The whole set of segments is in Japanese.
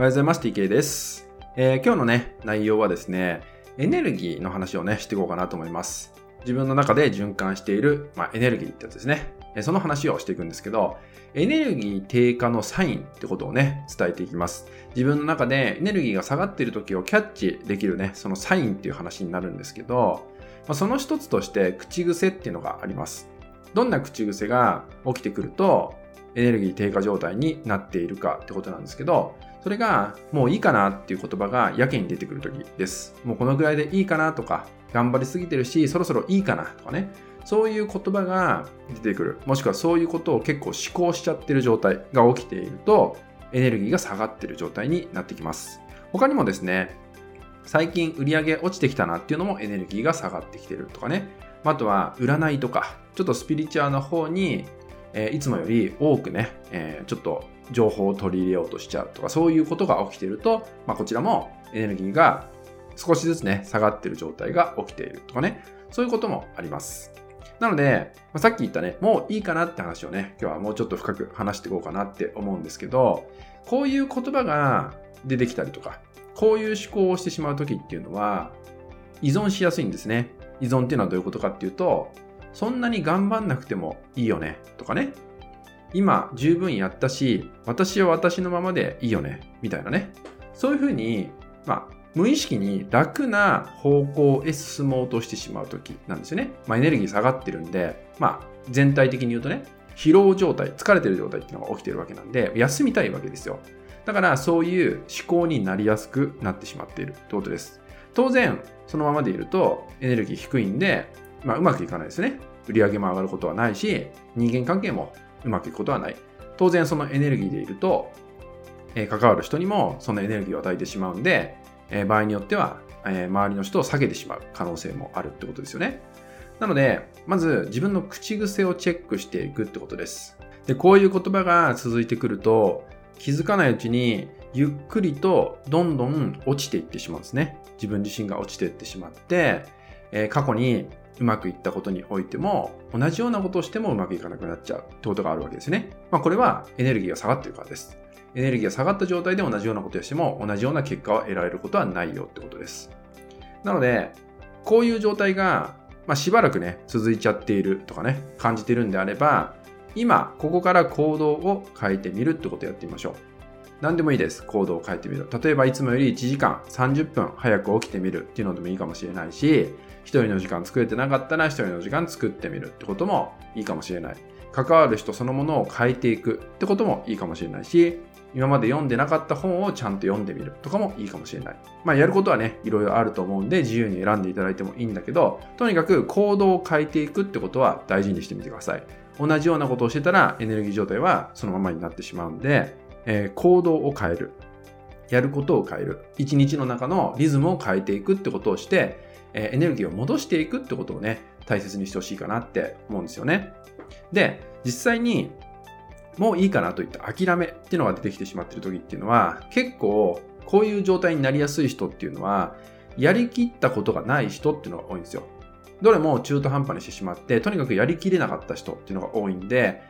おはようございます。TK です、えー今日のね、内容はですね、エネルギーの話をね、していこうかなと思います。自分の中で循環している、まあ、エネルギーってやつですね。その話をしていくんですけど、エネルギー低下のサインってことをね、伝えていきます。自分の中でエネルギーが下がっている時をキャッチできるね、そのサインっていう話になるんですけど、まあ、その一つとして口癖っていうのがあります。どんな口癖が起きてくると、エネルギー低下状態になっているかってことなんですけど、それがもういいかなっていう言葉がやけに出てくる時です。もうこのぐらいでいいかなとか、頑張りすぎてるし、そろそろいいかなとかね。そういう言葉が出てくる。もしくはそういうことを結構思考しちゃってる状態が起きていると、エネルギーが下がってる状態になってきます。他にもですね、最近売り上げ落ちてきたなっていうのもエネルギーが下がってきてるとかね。あとは占いとか、ちょっとスピリチュアルな方に、えーいつもより多くね、えーちょっと情報を取り入れようとしちゃうとか、そういうことが起きていると、まあ、こちらもエネルギーが少しずつね、下がってる状態が起きているとかね、そういうこともあります。なので、まあさっき言ったね、もういいかなって話をね、今日はもうちょっと深く話していこうかなって思うんですけど、こういう言葉が出てきたりとか、こういう思考をしてしまう時っていうのは、依存しやすいんですね。依存っていうのはどういうことかっていうと、そんなに頑張んなくてもいいよねとかね。今十分やったし、私は私のままでいいよねみたいなね。そういうふうに、まあ、無意識に楽な方向へ進もうとしてしまうときなんですよね。まあ、エネルギー下がってるんで、まあ、全体的に言うとね、疲労状態、疲れてる状態っていうのが起きてるわけなんで、休みたいわけですよ。だから、そういう思考になりやすくなってしまっているってことです。当然、そのままでいるとエネルギー低いんで、まあ、うまくいかないですね。売り上げも上がることはないし、人間関係もうまくいくことはない。当然、そのエネルギーでいると、えー関わる人にもそのエネルギーを与えてしまうんで、えー場合によっては、えー周りの人を下げてしまう可能性もあるってことですよね。なので、まず自分の口癖をチェックしていくってことです。で、こういう言葉が続いてくると、気づかないうちにゆっくりとどんどん落ちていってしまうんですね。自分自身が落ちていってしまって、えー過去にうまくいったことにおいても、同じようなことをしてもうまくいかなくなっちゃうってことがあるわけですね。まあこれはエネルギーが下がってるからです。エネルギーが下がった状態で同じようなことをしても同じような結果を得られることはないよってことです。なので、こういう状態が、まあ、しばらくね、続いちゃっているとかね、感じているんであれば、今、ここから行動を変えてみるってことをやってみましょう。何でもいいです。行動を変えてみる。例えば、いつもより1時間30分早く起きてみるっていうのでもいいかもしれないし、一人の時間作れてなかったら一人の時間作ってみるってこともいいかもしれない。関わる人そのものを変えていくってこともいいかもしれないし、今まで読んでなかった本をちゃんと読んでみるとかもいいかもしれない。まあやることはね、いろいろあると思うんで自由に選んでいただいてもいいんだけど、とにかく行動を変えていくってことは大事にしてみてください。同じようなことをしてたらエネルギー状態はそのままになってしまうんで、えー行動を変える。やることを変える。一日の中のリズムを変えていくってことをして、えーエネルギーを戻していくってことをね、大切にしてほしいかなって思うんですよね。で、実際にもういいかなといった諦めっていうのが出てきてしまっている時っていうのは、結構こういう状態になりやすい人っていうのは、やりきったことがない人っていうのが多いんですよ。どれも中途半端にしてしまって、とにかくやりきれなかった人っていうのが多いんで、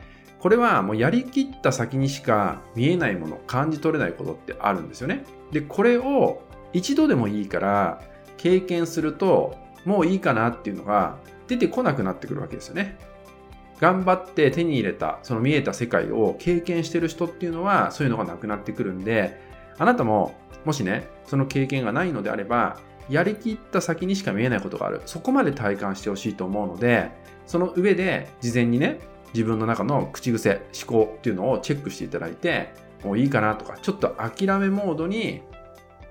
これはもうやりきった先にしか見えないもの、感じ取れないことってあるんですよね。で、これを一度でもいいから経験すると、もういいかなっていうのが出てこなくなってくるわけですよね。頑張って手に入れた、その見えた世界を経験してる人っていうのは、そういうのがなくなってくるんで、あなたも、もしね、その経験がないのであれば、やりきった先にしか見えないことがある。そこまで体感してほしいと思うので、その上で、事前にね、自分の中の口癖、思考っていうのをチェックしていただいて、もういいかなとか、ちょっと諦めモードに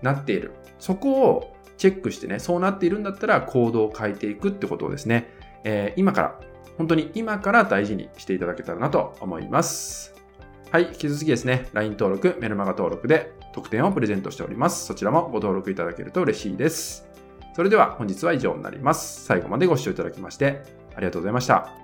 なっている。そこをチェックしてね、そうなっているんだったら行動を変えていくってことをですね、えー今から本当に今から大事にしていただけたらなと思います。はい、引き続きですね、LINE 登録、メルマガ登録で特典をプレゼントしております。そちらもご登録いただけると嬉しいです。それでは本日は以上になります。最後までご視聴いただきましてありがとうございました。